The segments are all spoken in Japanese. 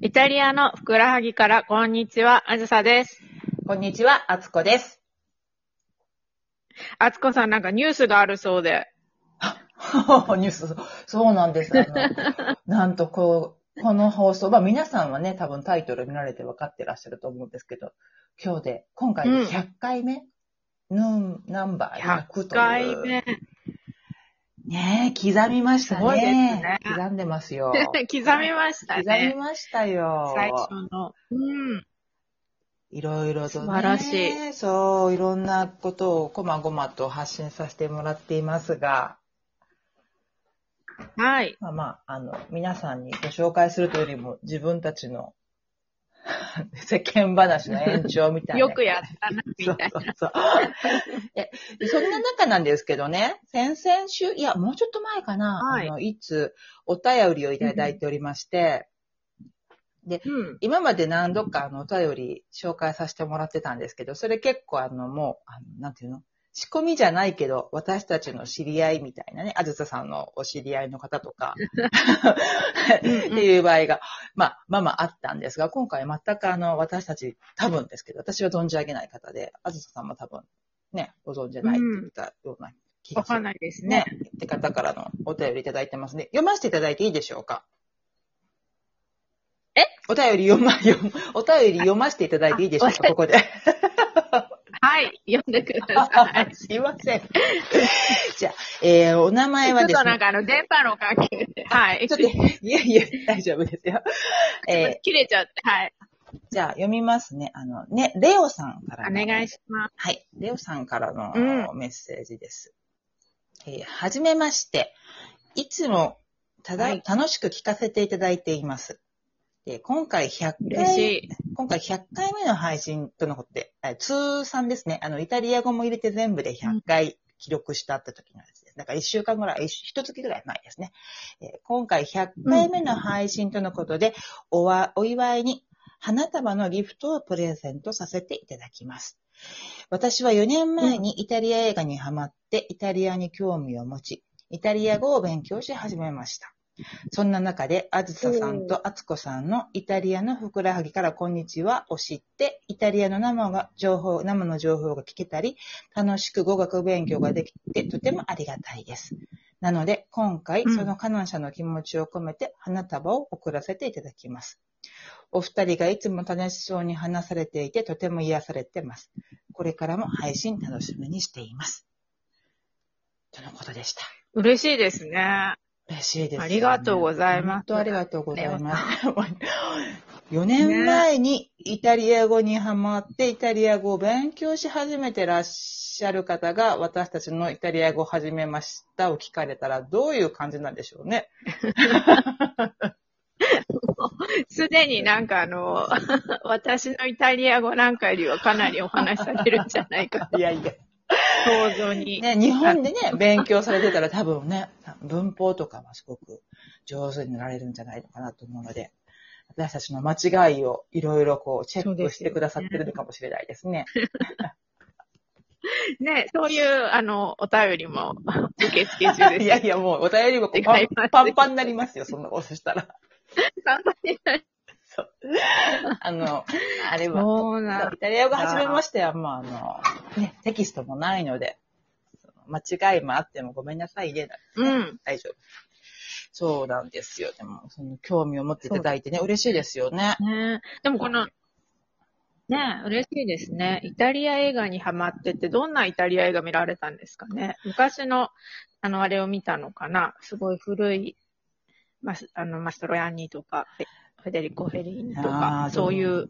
イタリアのふくらはぎからこんにちは、あずさです。こんにちは、あつこです。あつこさんなんかニュースがあるそうで。ニュース、そうなんです。あの、なんとこう、この放送、まあ皆さんはね、多分タイトル見られて分かってらっしゃると思うんですけど、今日で、今回で100回目、のナンバー100 100という。回目。ねえ、刻みましたね。すごいですね刻んでますよ。刻みました刻みね。ましたよ。最初の。うん。いろいろとね。素晴らしい。そう、いろんなことをこまごまと発信させてもらっていますが、はい。まあまあ、あの、皆さんにご紹介するというよりも、自分たちの 世間話の延長みたいな。よくやったな、みたいな。そうそう。そんな中なんですけどね、先々週、いや、もうちょっと前かな、はいあの、いつお便りをいただいておりまして、うん。今まで何度かあの、お便り紹介させてもらってたんですけど、それ結構あの、もう、あの、なんていうの？仕込みじゃないけど、私たちの知り合いみたいなね、あずささんのお知り合いの方とか、っていう場合が、まあ、まあまああったんですが、今回全くあの、私たち、多分ですけど、私は存じ上げない方で、あずささんも多分、ね、ご存じないって言ったような気がする。わかんないですねね。。って方からのお便りいただいてますね。読ませていただいていいでしょうか？え？お便り読ま、読むお便り読ませていただいていいでしょうあかここで。はい。読んでください。すいません。じゃあ、えー、お名前はちょっですね。となんかあの、電波の関係で。はい。ちょっと、いやいや、大丈夫ですよ。え切れちゃって。はい。ー、じゃあ、読みますね。あの、ね、レオさんからおの。願いします。はい。レオさんからのうメッセージです。えーはじめまして。いつもただ、はい楽しく聞かせていただいています。で今回100嬉回。今回100回目の配信とのことで、え通算ですね。あの、イタリア語も入れて全部で100回記録したって時のやつです。だから1週間ぐらい、1月ぐらい前ですね。えー今回100回目の配信とのことで、おわ、お祝いに花束のギフトをプレゼントさせていただきます。私は4年前にイタリア映画にハマって、イタリアに興味を持ち、イタリア語を勉強し始めました。そんな中で、あずささんとあつこさんのイタリアのふくらはぎからこんにちはを知って、イタリアの生が情報、生の情報が聞けたり、楽しく語学勉強ができて、とてもありがたいです。なので、今回、うんその感謝の気持ちを込めて、花束を送らせていただきます。お二人がいつも楽しそうに話されていて、とても癒されてます。これからも配信楽しみにしています。とのことでした。嬉しいですね。嬉しいです、ね。ありがとうございます本当ありがとうございます。4年前にイタリア語にハマって、イタリア語を勉強し始めてらっしゃる方が、私たちのイタリア語を始めましたを聞かれたら、どういう感じなんでしょうね。すでになんかあの、私のイタリア語なんかよりはかなりお話しされるんじゃないかといやいや。想像に。ね、日本でね、勉強されてたら多分ね、文法とかはすごく上手になられるんじゃないのかなと思うので、私たちの間違いをいろいろこうチェックしてくださってるのかもしれないですね。ね、そういう、あの、お便りも 受付中です。いやいや、もうお便りもパンパンパンになりますよ、そんなことしたら。い あの、あれは、イタリア語始めましては、まあ、あの、ね、テキストもないので、間違いもあってもごめんなさいね。うん。大丈夫。そうなんですよ。でも、その興味を持っていただいてね、嬉しいですよね。ねでもこの、ね嬉しいですね。イタリア映画にハマってて、どんなイタリア映画見られたんですかね昔の、あの、あれを見たのかなすごい古い、マスあのマストロヤンニとか、フェデリコ・フェリーニとあかー、そういう、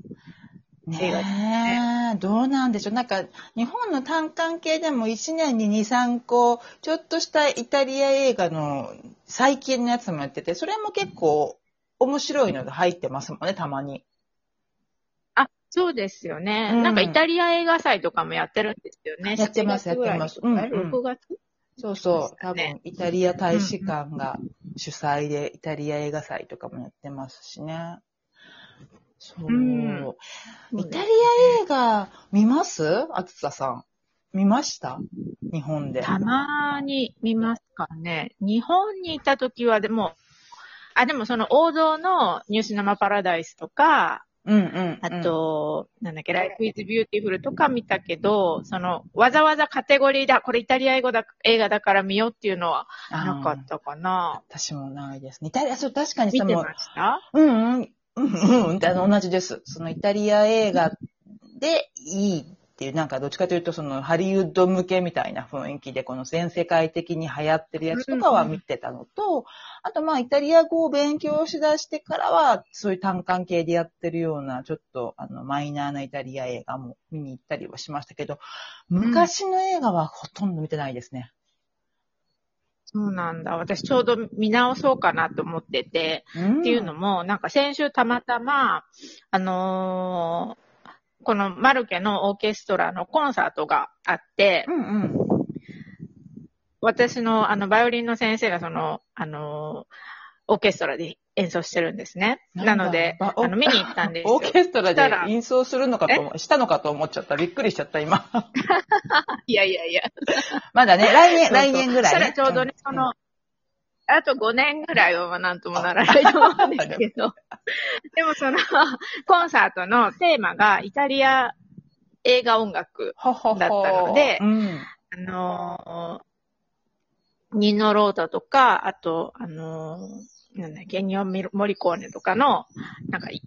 映画ですねえ、どうなんでしょう。なんか、日本の単館系でも1年に2、3個、ちょっとしたイタリア映画の最近のやつもやってて、それも結構面白いのが入ってますもんね、たまに。あ、そうですよね。うんなんかイタリア映画祭とかもやってるんですよね。やってます7月ぐらいやってますうんうん ?6 月？そうそう。多分、イタリア大使館が主催で、イタリア映画祭とかもやってますしね。そう。うんイタリア映画見ます？あつささん。見ました？日本で。たまに見ますかね。日本にいた時はでも、あ、でもその王道のニューシネマパラダイスとか、うんうん。あと、なんだっけ、ライフイズビューティフルとか見たけど、その、わざわざカテゴリーだ、これイタリア英語だ、映画だから見ようっていうのはうん、なかったかな。私もないですね。イタリア、そう、確かにその見てま、した？うんうん、うんうん、同じです。そのイタリア映画でいいっていう、なんかどっちかというと、そのハリウッド向けみたいな雰囲気で、この全世界的に流行ってるやつとかは見てたのと、あとまあ、イタリア語を勉強しだしてからは、そういう単関系でやってるような、ちょっと、あの、マイナーなイタリア映画も見に行ったりはしましたけど、昔の映画はほとんど見てないですね。そうなんだ。私ちょうど見直そうかなと思ってて、うんっていうのも、なんか先週たまたま、あのーこのマルケのオーケストラのコンサートがあって、うんうん。私のあの、バイオリンの先生がその、あのーオーケストラで演奏してるんですね。なので、あの、見に行ったんですよ オ。ーケストラで演奏するのかと思、したのかと思っちゃった。びっくりしちゃった、今。いやいやいや。まだね、来年、来年ぐらい、ね。そしたらちょうどね、その、あと5年ぐらいはなんともならないと思うんですけど、でもその、コンサートのテーマがイタリア映画音楽、ほほほだったのでうん。あのーニノロータとか、あと、あのーなんだっけ、ニオミモリコーネとかの、なんか、い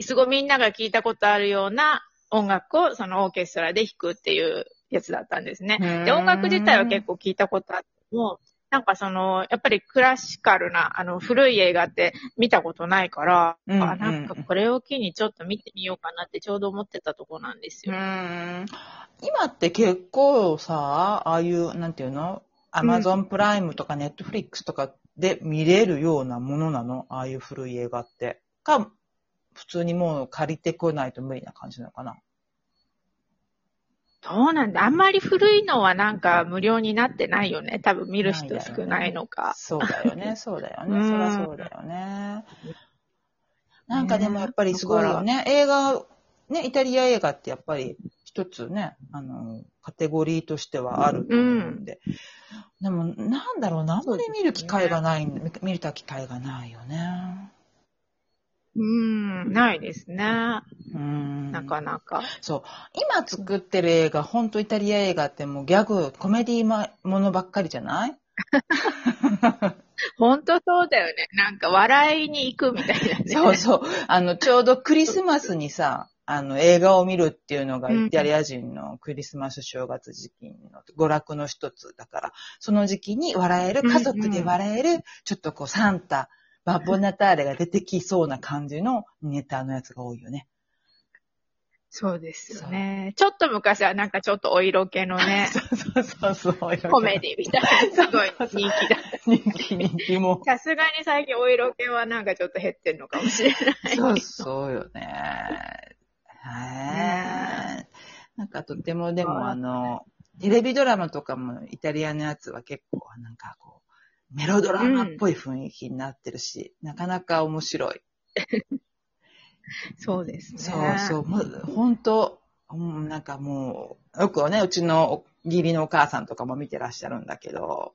すごいみんなが聞いたことあるような音楽をそのオーケストラで弾くっていうやつだったんですね。で、音楽自体は結構聞いたことあっても、なんかその、やっぱりクラシカルな、あの、古い映画って見たことないから、うんあなんかこれを機にちょっと見てみようかなってちょうど思ってたとこなんですうよ。ん。今って結構さ、ああいう、なんていうの？アマゾンプライムとかネットフリックスとかで見れるようなものなの？ああいう古い映画って。か、普通にもう借りてこないと無理な感じなのかな？どうなんだあんまり古いのはなんか無料になってないよね。多分見る人少ないのか。そうだよね、そうだよね。うんそりゃそうだよね。なんかでもやっぱりすごいよね。映画、ね、イタリア映画ってやっぱり一つね、あの、カテゴリーとしてはあると思うんで。でも、なんだろうな、あんまり見る機会がない、見れた機会がないよね。ないですね。うん。なかなか。そう。今作ってる映画、ほんとイタリア映画ってもうギャグ、コメディまものばっかりじゃない？ほんとそうだよね。なんか笑いに行くみたいなね。そうそう。あの、ちょうどクリスマスにさ、あの、映画を見るっていうのがうんイタリア人のクリスマス正月時期の娯楽の一つだから、その時期に笑える、家族で笑える、ちょっとこうサンタ、バッボナターレが出てきそうな感じのネタのやつが多いよね。そうですよね。ちょっと昔はなんかちょっとお色気のね、そうそうそう。コメディみたいな、すごい人気だ。人気、人気も。さすがに最近お色気はなんかちょっと減ってんのかもしれない。そうそうよね。はい。なんかとてもでもあの、テレビドラマとかもイタリアのやつは結構なんかこう、メロドラマっぽい雰囲気になってるし、なかなか面白い。そうですね。そうそう、もう本当、うんなんかもう、よくね、うちの義理のお母さんとかも見てらっしゃるんだけど、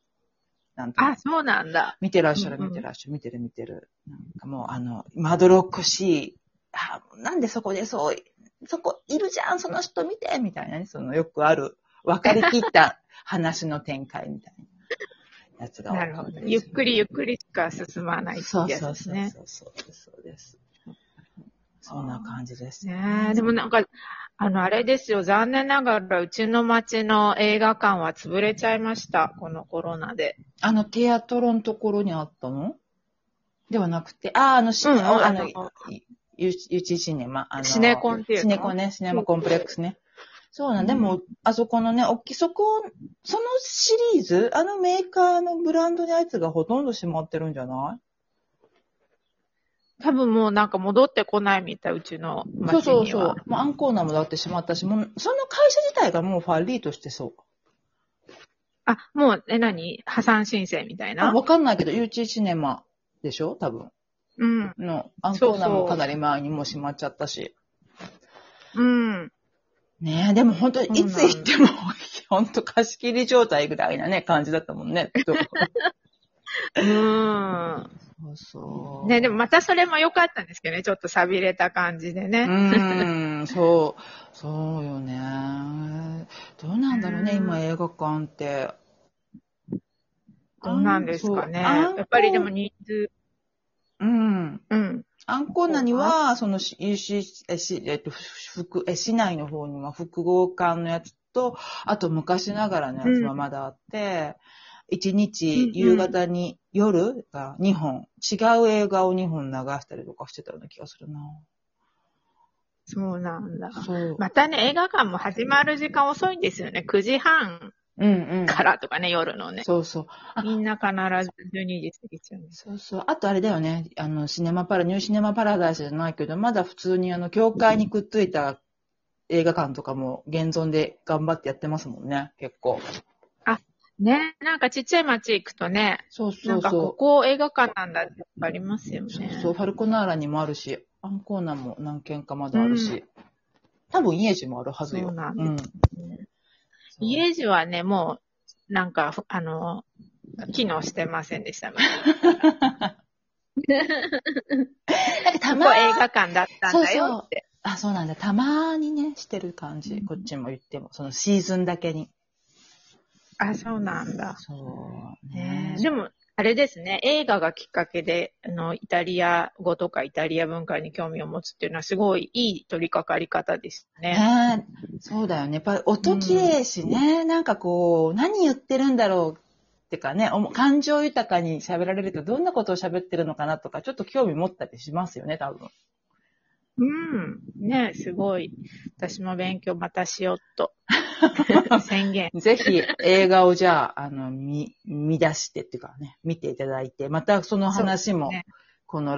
なんあ、そうなんだ。見てらっしゃる、見てらっしゃる、見てる、見てる。なんかもう、あの、まどろっこしい、あ、なんでそこでそう、そこいるじゃん、その人見てみたいなね、そのよくある、分かりきった話の展開みたいなやつが多かったですなるほど。ゆっくりゆっくりしか進まないってそうやつそうそうですね。そうそうです、そうです。そんな感じですねえ、でもなんか、あの、あれですよ、残念ながらうちの町の映画館は潰れちゃいました、このコロナで。あの、テアトロのところにあったのではなくて、あ、あの、しうんあのゆ、ゆちシネマ、あの、シネコンっていうのシネコンね、シネマコンプレックスね。そうなん、でも、あそこのね、おっき、そこ、そのシリーズ、あのメーカーのブランドのやつがほとんど閉まってるんじゃない？多分もうなんか戻ってこないみたい、うちの町には。そうそうそう。もうアンコーナーもだって閉まったし、もう、その会社自体がもうファリーとしてそう。あ、もう、え、何？破産申請みたいあ、な。わかんないけど、ユーチシネマでしょ？多分。うん。の、アンコーナーもかなり前にもう閉まっちゃったし。うん。ねえ、でも本当にいつ行っても、本当貸し切り状態ぐらいなね、感じだったもんね。うん。そうそう。ね、でもまたそれも良かったんですけどね、ちょっと錆びれた感じでうね。ーん、そう、そうよね。どうなんだろうね、うん今映画館って。どうなんですかね。やっぱりでも人数、うん。うん。アンコーナには、その、し、し、え、し、えっと、福、え、市内の方には複合館のやつと、あと昔ながらのやつはまだあって、一、日、うん夕方に、夜が2本、違う映画を2本流したりとかしてたような気がするな。そうなんだ。またね、映画館も始まる時間遅いんですよね。9時半うんうん。からとかね、夜のね。そうそう。あみんな必ず12時過ぎちゃう。そうそう。あとあれだよね。あの、シネマパラ、ニューシネマパラダイスじゃないけど、まだ普通にあの、教会にくっついた映画館とかも現存で頑張ってやってますもんね。結構。ね、なんかちっちゃい街行くとね、そうそなんかこうそこ映画館なんだってありますよう。そうね。そう。ファルコナーラにもあるし、アンコーナも何軒かまだあるし。多分イエジもあるはずよ。そうなんうん。家路はね、もう、なんか、ふあの、機能してませんでしたね。なんかたこまこ映画館だったんだよって。あ、そうなんだ。たまにね、してる感じ。うんこっちも言っても。そのシーズンだけに。あ、そうなんだ。そうねでも、あれですね、映画がきっかけで、あの、イタリア語とかイタリア文化に興味を持つっていうのはすごいいい取り掛かり方ですね。ねそうだよね。やっぱり音綺麗しね、なんかこう、何言ってるんだろうってかね、感情豊かに喋られるとどんなことを喋ってるのかなとか、ちょっと興味持ったりしますよね、多分。うん。ねすごい。私も勉強またしようっと。宣言。ぜひ映画をじゃあ、あの、見、見出してっていうかね、見ていただいて、またその話も、ねこの